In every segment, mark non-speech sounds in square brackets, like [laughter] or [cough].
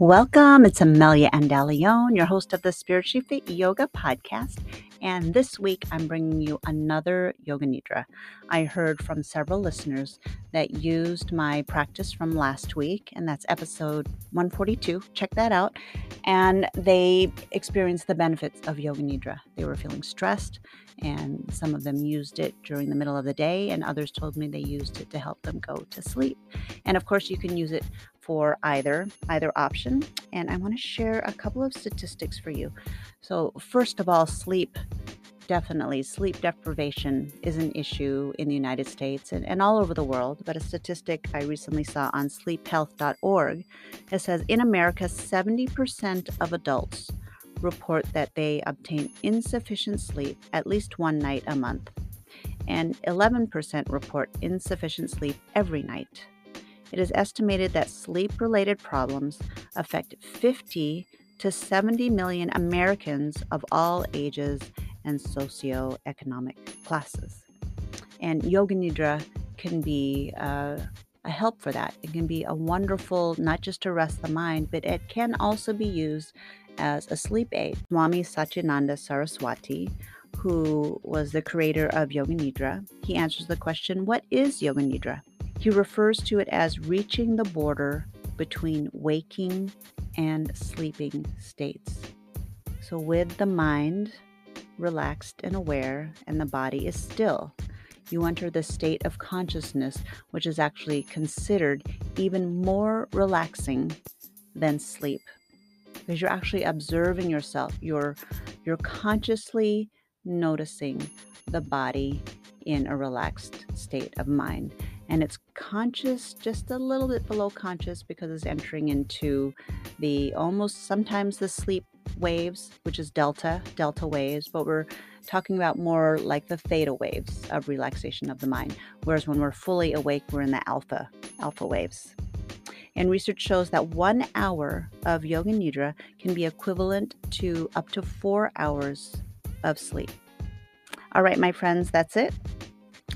Welcome. It's Amelia Andaleon, your host of the Spiritually Fit Yoga podcast. And this week, I'm bringing you another Yoga Nidra. I heard from several listeners that used my practice from last week, and that's episode 142. Check that out. And they experienced the benefits of Yoga Nidra. They were feeling stressed, and some of them used it during the middle of the day, and others told me they used it to help them go to sleep. And of course, you can use it for either either option and i want to share a couple of statistics for you. So first of all sleep definitely sleep deprivation is an issue in the united states and, and all over the world but a statistic i recently saw on sleephealth.org it says in america 70% of adults report that they obtain insufficient sleep at least one night a month and 11% report insufficient sleep every night it is estimated that sleep related problems affect 50 to 70 million Americans of all ages and socioeconomic classes. And Yoga Nidra can be uh, a help for that. It can be a wonderful, not just to rest the mind, but it can also be used as a sleep aid. Swami Satyananda Saraswati, who was the creator of Yoga Nidra, he answers the question What is Yoga Nidra? He refers to it as reaching the border between waking and sleeping states. So, with the mind relaxed and aware, and the body is still, you enter the state of consciousness, which is actually considered even more relaxing than sleep. Because you're actually observing yourself, you're, you're consciously noticing the body in a relaxed state of mind and it's conscious just a little bit below conscious because it's entering into the almost sometimes the sleep waves which is delta delta waves but we're talking about more like the theta waves of relaxation of the mind. Whereas when we're fully awake we're in the alpha alpha waves. And research shows that one hour of yoga nidra can be equivalent to up to four hours of sleep. All right my friends that's it.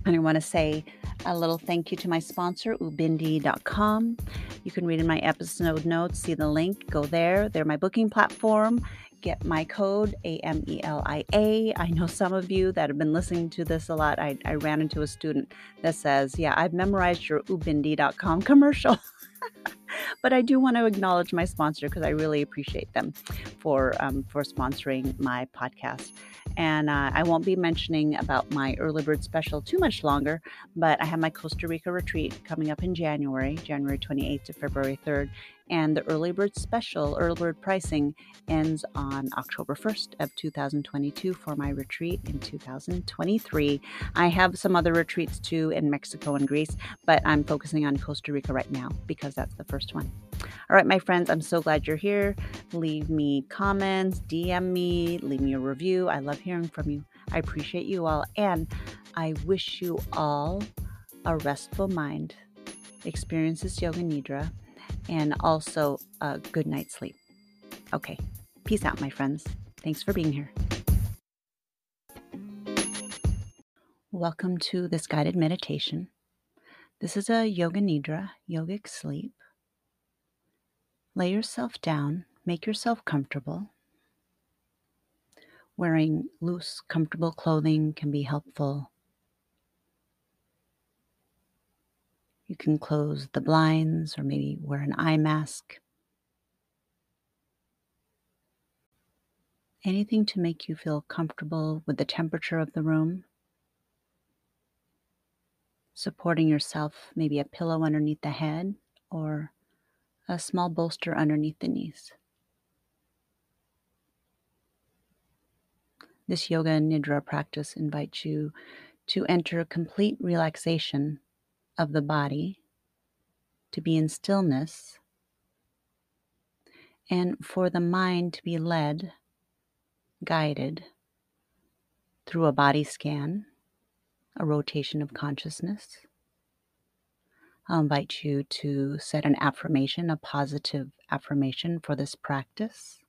And i want to say a little thank you to my sponsor, ubindi.com. You can read in my episode notes, see the link, go there. They're my booking platform. Get my code A M E L I A. I know some of you that have been listening to this a lot. I, I ran into a student that says, Yeah, I've memorized your ubindi.com commercial. [laughs] but I do want to acknowledge my sponsor because I really appreciate them for um, for sponsoring my podcast. And uh, I won't be mentioning about my early bird special too much longer, but I have my Costa Rica retreat coming up in January, January 28th to February 3rd and the early bird special, early bird pricing ends on October 1st of 2022 for my retreat in 2023. I have some other retreats too in Mexico and Greece, but I'm focusing on Costa Rica right now because that's the first one. All right, my friends, I'm so glad you're here. Leave me comments, DM me, leave me a review. I love hearing from you. I appreciate you all, and I wish you all a restful mind. Experiences Yoga Nidra and also a good night's sleep. Okay, peace out, my friends. Thanks for being here. Welcome to this guided meditation. This is a Yoga Nidra, yogic sleep. Lay yourself down, make yourself comfortable. Wearing loose, comfortable clothing can be helpful. You can close the blinds or maybe wear an eye mask. Anything to make you feel comfortable with the temperature of the room. Supporting yourself, maybe a pillow underneath the head or a small bolster underneath the knees. This yoga and nidra practice invites you to enter complete relaxation of the body to be in stillness and for the mind to be led, guided through a body scan, a rotation of consciousness. I'll invite you to set an affirmation, a positive affirmation for this practice.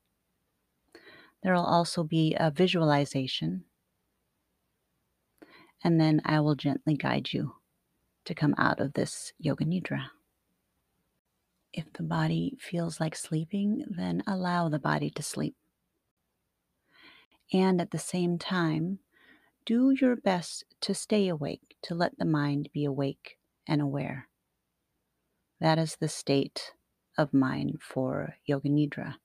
There will also be a visualization, and then I will gently guide you to come out of this Yoga Nidra. If the body feels like sleeping, then allow the body to sleep. And at the same time, do your best to stay awake, to let the mind be awake and aware. That is the state of mind for Yoga Nidra.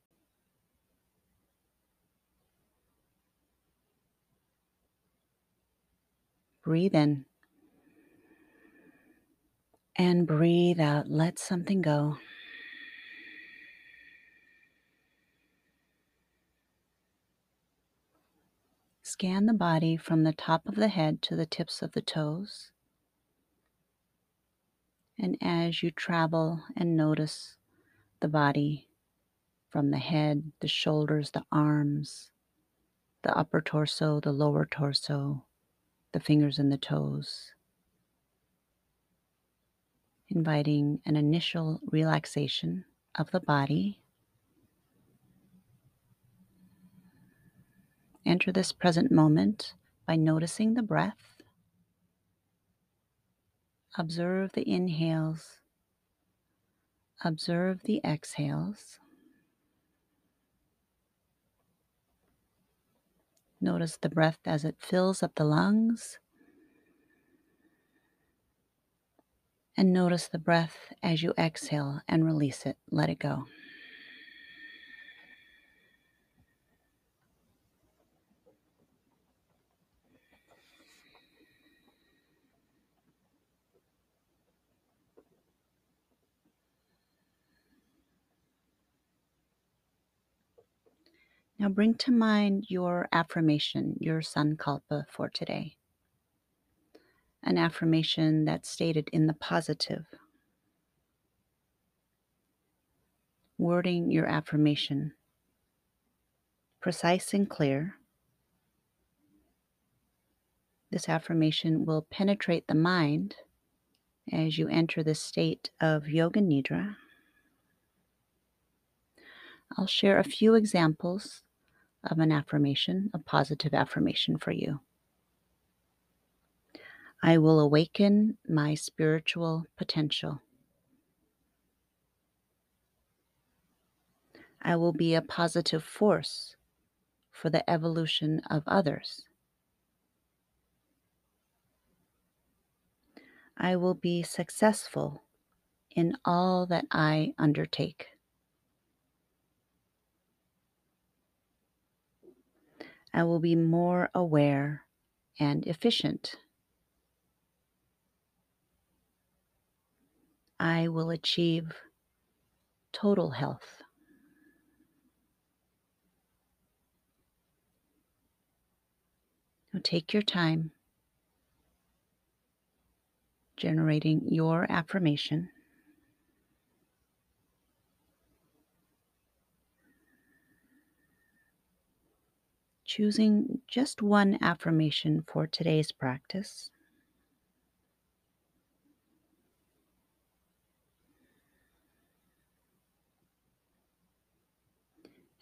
Breathe in and breathe out. Let something go. Scan the body from the top of the head to the tips of the toes. And as you travel and notice the body from the head, the shoulders, the arms, the upper torso, the lower torso, the fingers and the toes, inviting an initial relaxation of the body. Enter this present moment by noticing the breath. Observe the inhales. Observe the exhales. Notice the breath as it fills up the lungs. And notice the breath as you exhale and release it. Let it go. Now bring to mind your affirmation, your sankalpa for today. An affirmation that's stated in the positive. Wording your affirmation precise and clear. This affirmation will penetrate the mind as you enter the state of Yoga Nidra. I'll share a few examples of an affirmation, a positive affirmation for you. I will awaken my spiritual potential. I will be a positive force for the evolution of others. I will be successful in all that I undertake. I will be more aware and efficient. I will achieve total health. Now take your time generating your affirmation. Choosing just one affirmation for today's practice.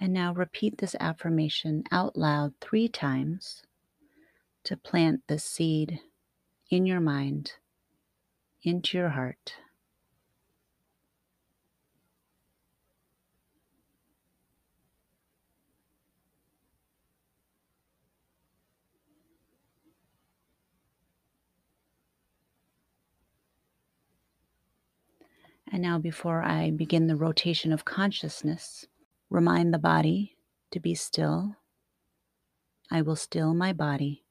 And now repeat this affirmation out loud three times to plant the seed in your mind, into your heart. And now, before I begin the rotation of consciousness, remind the body to be still. I will still my body.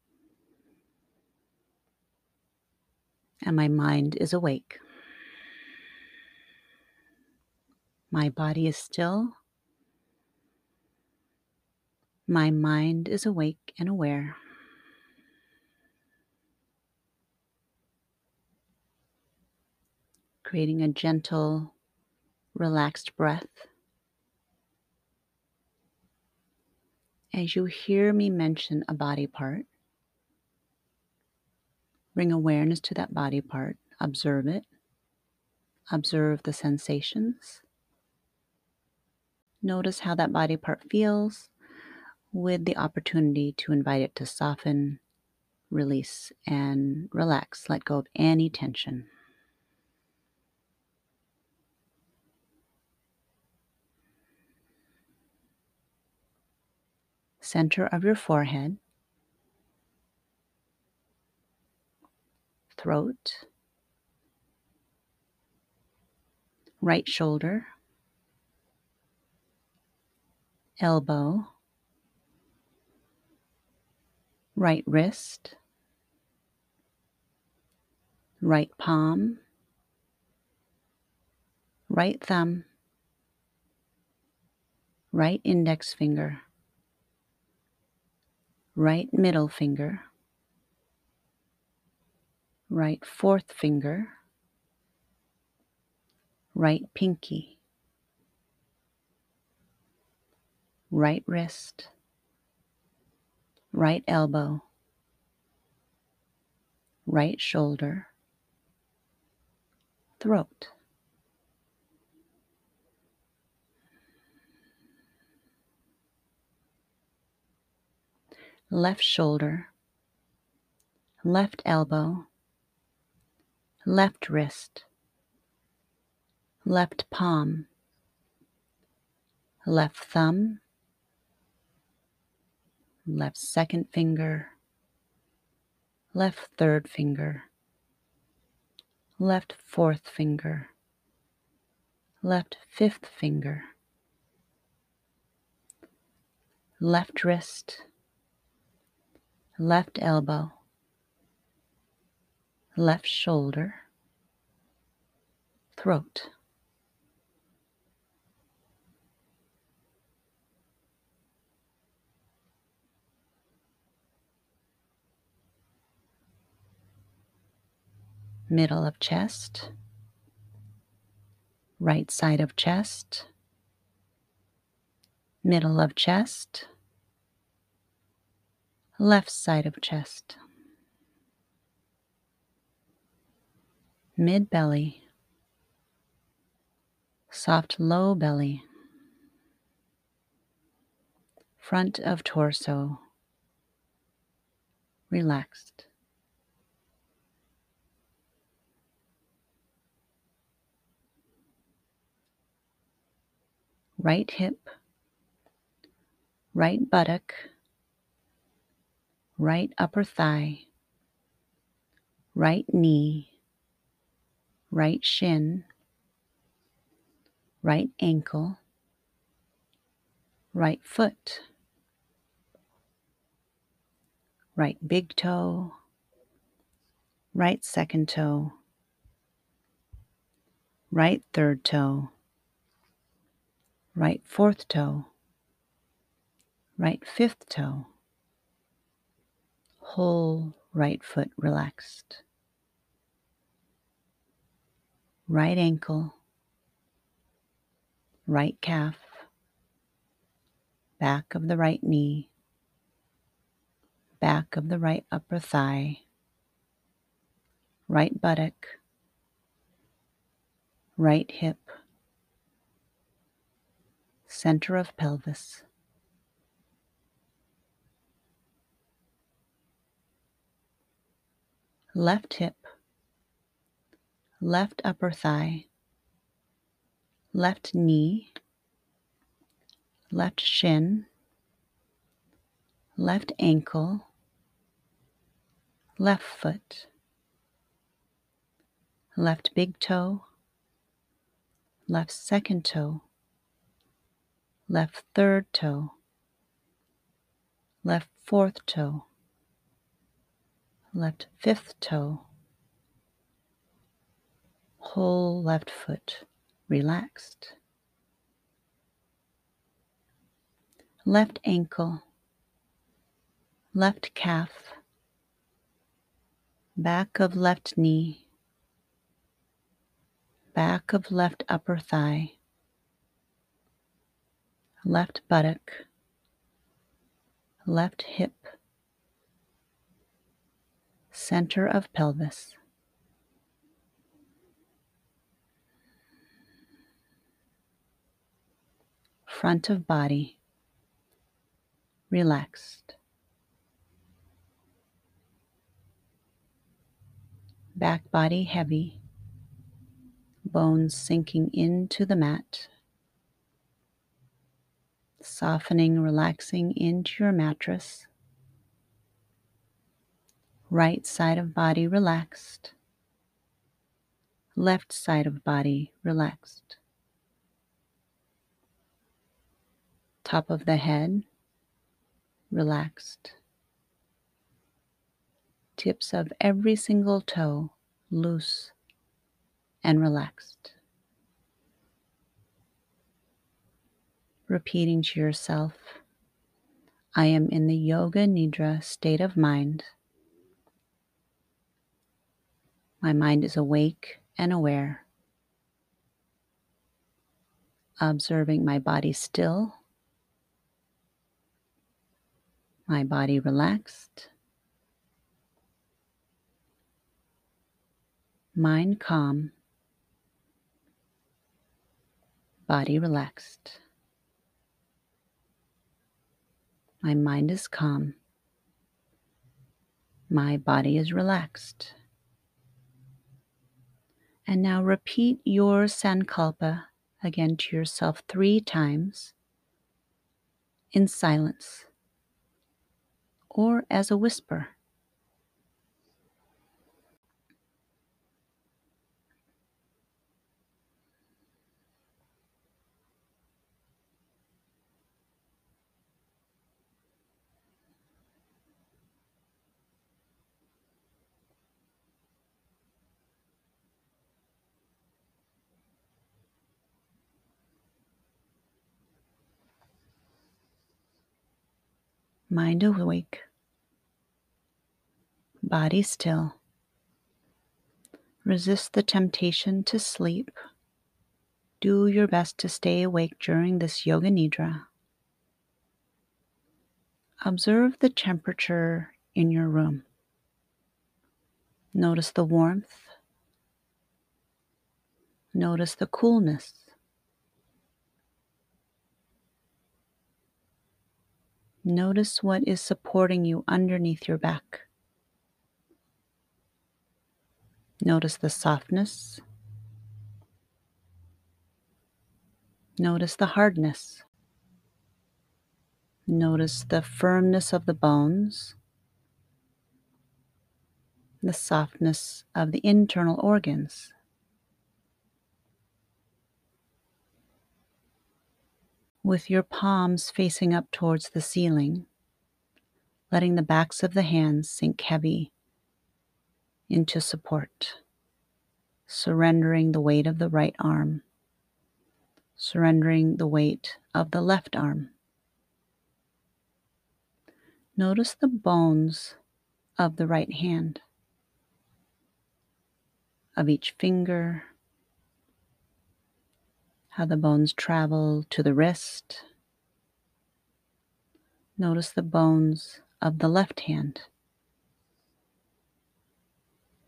And my mind is awake. My body is still. My mind is awake and aware. Creating a gentle, relaxed breath. As you hear me mention a body part, bring awareness to that body part, observe it, observe the sensations. Notice how that body part feels with the opportunity to invite it to soften, release, and relax. Let go of any tension. Center of your forehead, throat, right shoulder, elbow, right wrist, right palm, right thumb, right index finger, right middle finger, right fourth finger, right pinky, right wrist, right elbow, right shoulder, throat. Left shoulder, left elbow, left wrist, left palm, left thumb, left second finger, left third finger, left fourth finger, left fifth finger, left wrist, left elbow, left shoulder, throat. Middle of chest, right side of chest, middle of chest, left side of chest, mid belly, soft low belly, front of torso, relaxed. Right hip, right buttock, right upper thigh, right knee, right shin, right ankle, right foot, right big toe, right second toe, right third toe, right fourth toe, right fifth toe, whole right foot relaxed, right ankle, right calf, back of the right knee, back of the right upper thigh, right buttock, right hip, center of pelvis. Left hip, left upper thigh, left knee, left shin, left ankle, left foot, left big toe, left second toe, left third toe, left fourth toe, left fifth toe, whole left foot relaxed, left ankle, left calf, back of left knee, back of left upper thigh, left buttock, left hip, center of pelvis. Front of body relaxed. Back body heavy, bones sinking into the mat softening, relaxing into your mattress. Right side of body relaxed, left side of body relaxed. Top of the head relaxed. Tips of every single toe loose and relaxed. Repeating to yourself, I am in the Yoga Nidra state of mind. My mind is awake and aware, observing my body still, my body relaxed, mind calm, body relaxed. My mind is calm. My body is relaxed. And now repeat your Sankalpa again to yourself three times in silence or as a whisper. Mind awake, body still. Resist the temptation to sleep. Do your best to stay awake during this Yoga Nidra. Observe the temperature in your room. Notice the warmth. Notice the coolness. Notice what is supporting you underneath your back. Notice the softness. Notice the hardness. Notice the firmness of the bones, the softness of the internal organs. With your palms facing up towards the ceiling, letting the backs of the hands sink heavy into support, surrendering the weight of the right arm, surrendering the weight of the left arm. Notice the bones of the right hand, of each finger, how the bones travel to the wrist. Notice the bones of the left hand.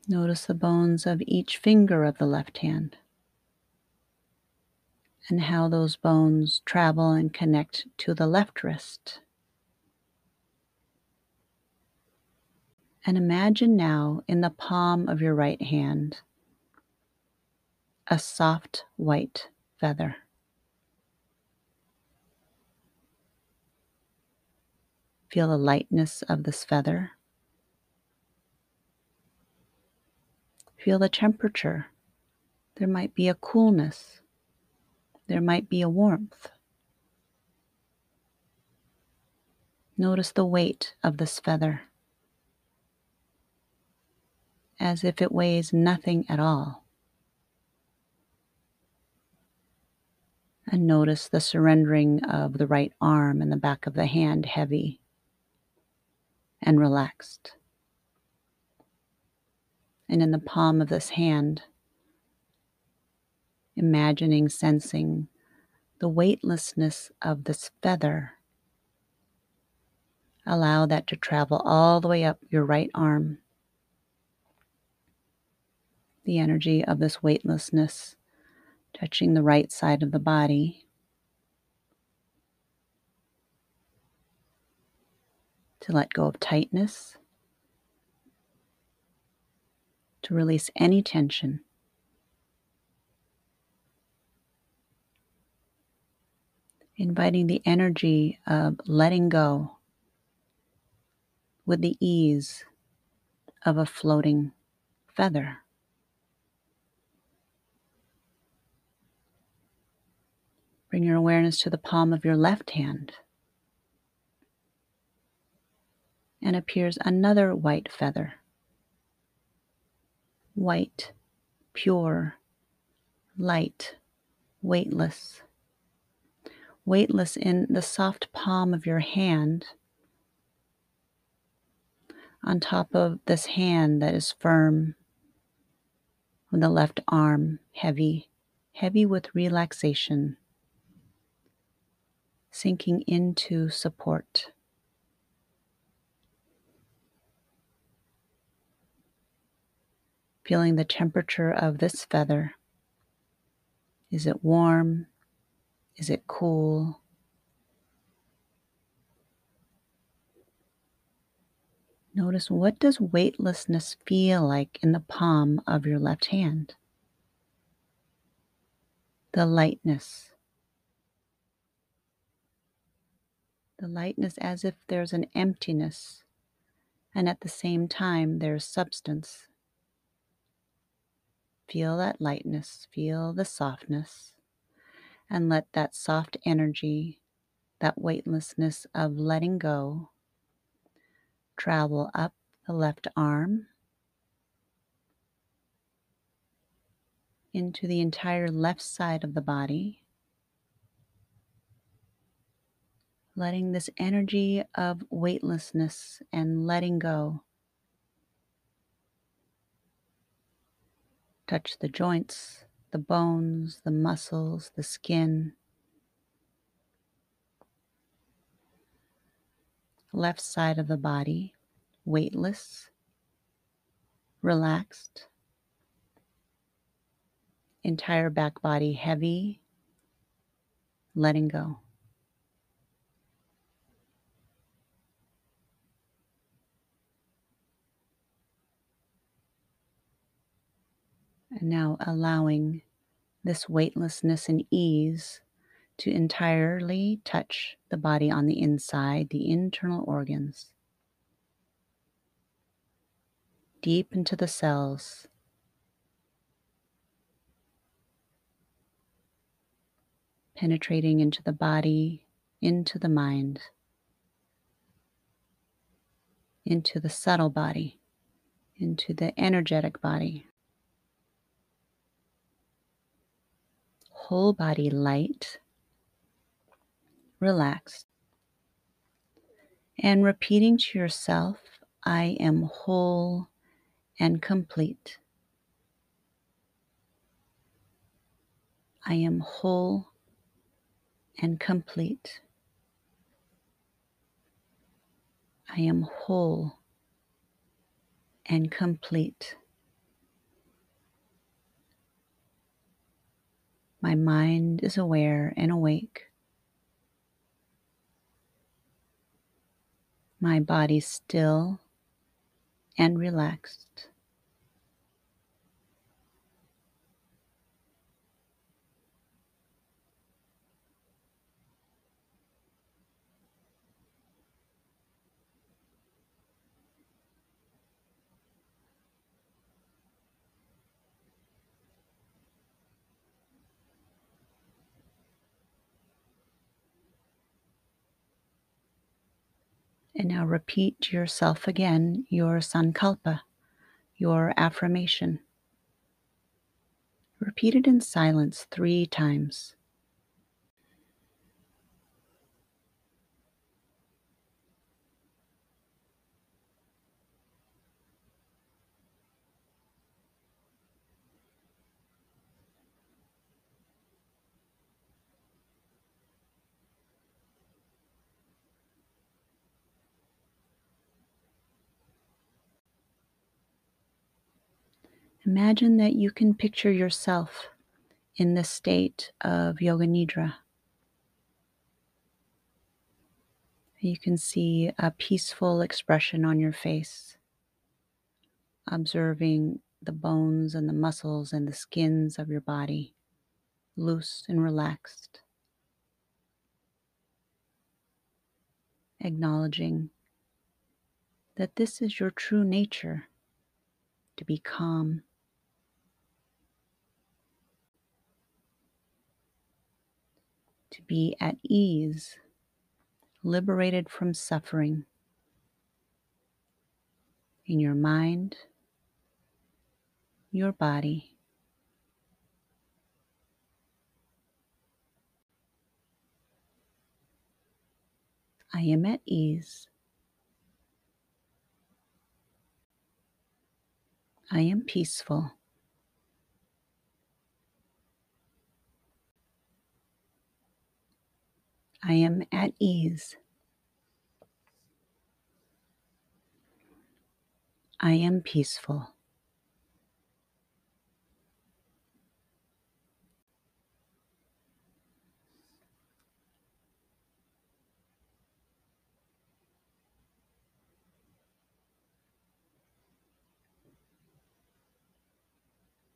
Notice the bones of each finger of the left hand and how those bones travel and connect to the left wrist. And imagine now in the palm of your right hand a soft white feather. Feel the lightness of this feather. Feel the temperature. There might be a coolness. There might be a warmth. Notice the weight of this feather as if it weighs nothing at all. And notice the surrendering of the right arm and the back of the hand heavy and relaxed. And in the palm of this hand, imagining, sensing the weightlessness of this feather. Allow that to travel all the way up your right arm. The energy of this weightlessness touching the right side of the body. To let go of tightness, to release any tension. inviting the energy of letting go with the ease of a floating feather. Bring your awareness to the palm of your left hand. And appears another white feather. White, pure, light, weightless. Weightless in the soft palm of your hand on top of this hand that is firm, with the left arm heavy, heavy with relaxation, sinking into support. Feeling the temperature of this feather. Is it warm? Is it cool? Notice what does weightlessness feel like in the palm of your left hand? The lightness. The lightness as if there's an emptiness and at the same time there's substance. Feel that lightness, feel the softness, and let that soft energy, that weightlessness of letting go, travel up the left arm into the entire left side of the body, letting this energy of weightlessness and letting go touch the joints, the bones, the muscles, the skin. left side of the body weightless, relaxed, entire back body heavy, letting go. Now allowing this weightlessness and ease to entirely touch the body on the inside, the internal organs, deep into the cells. Penetrating into the body, into the mind, into the subtle body, into the energetic body. Whole body light relaxed. And repeating to yourself, I am whole and complete. I am whole and complete. I am whole and complete. My mind is aware and awake. my body still and relaxed. And now repeat to yourself again your sankalpa, your affirmation. Repeat it in silence three times. Imagine that you can picture yourself in the state of Yoga Nidra. You can see a peaceful expression on your face, observing the bones and the muscles and the skins of your body loose and relaxed. acknowledging that this is your true nature to be calm, to be at ease, liberated from suffering in your mind, your body, I am at ease. I am peaceful. I am at ease. I am peaceful.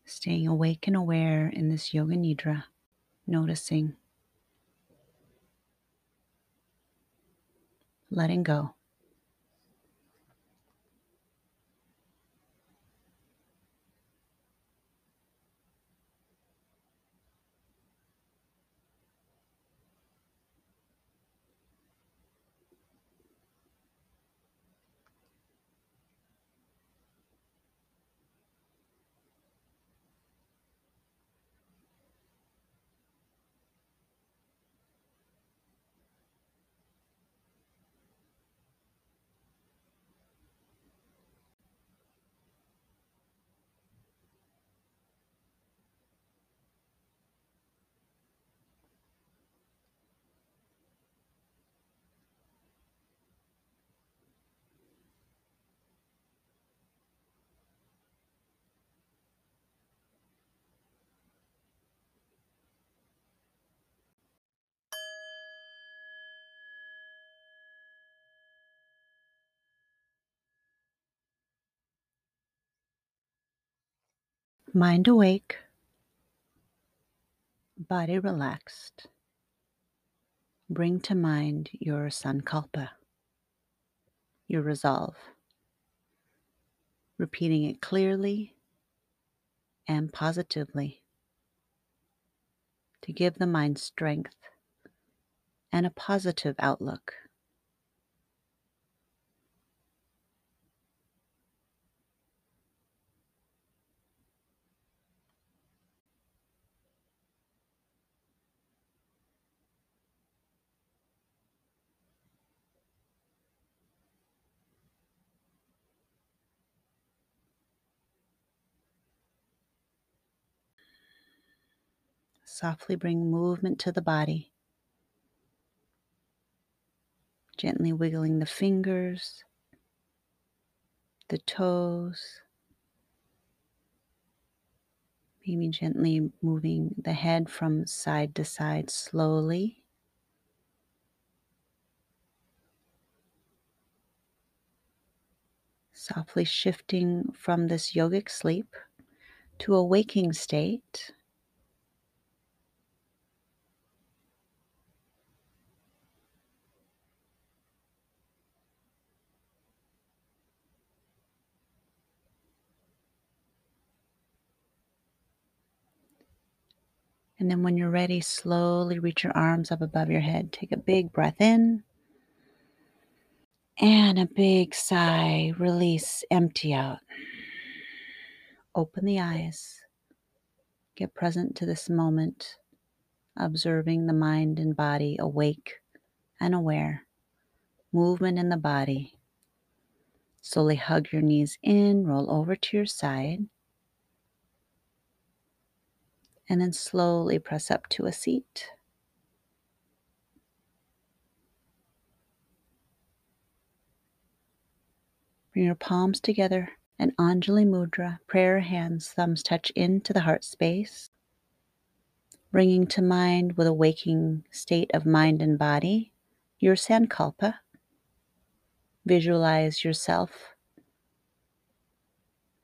Staying awake and aware in this Yoga Nidra, noticing, letting go. Mind awake, body relaxed. Bring to mind your sankalpa, your resolve, repeating it clearly and positively to give the mind strength and a positive outlook. Softly bring movement to the body. Gently wiggling the fingers, the toes, maybe gently moving the head from side to side slowly. Softly shifting from this yogic sleep to a waking state. And then when you're ready, slowly reach your arms up above your head. Take a big breath in and a big sigh. Release, empty out. Open the eyes. Get present to this moment, observing the mind and body awake and aware. Movement in the body. Slowly hug your knees in, roll over to your side and then slowly press up to a seat. Bring your palms together and Anjali Mudra, prayer hands, thumbs touch into the heart space, bringing to mind with a waking state of mind and body your Sankalpa. Visualize yourself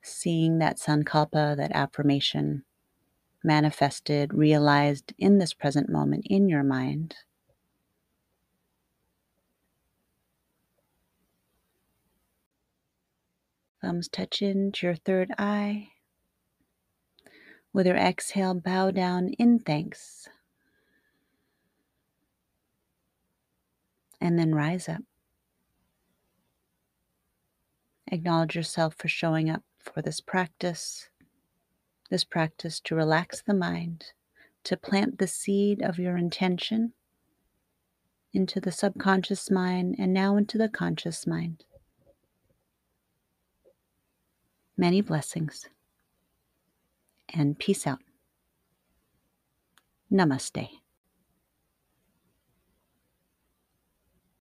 seeing that Sankalpa, that affirmation manifested, realized in this present moment in your mind. Thumbs touch into your third eye. With your exhale, bow down in thanks. And then rise up. Acknowledge yourself for showing up for this practice this practice to relax the mind, to plant the seed of your intention into the subconscious mind and now into the conscious mind. Many blessings and peace out. Namaste.